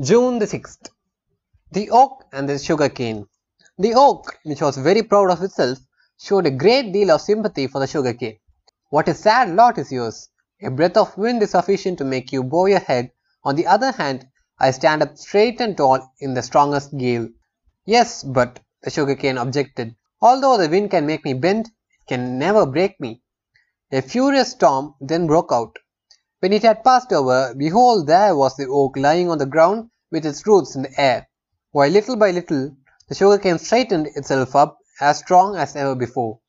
June the 6th. The Oak and the Sugar Cane. The oak, which was very proud of itself, showed a great deal of sympathy for the sugar cane. What a sad lot is yours! A breath of wind is sufficient to make you bow your head. On the other hand, I stand up straight and tall in the strongest gale. Yes, but, the sugar cane objected, although the wind can make me bend, it can never break me. A furious storm then broke out. When it had passed over, behold there was the oak lying on the ground with its roots in the air, while little by little the sugar cane straightened itself up as strong as ever before.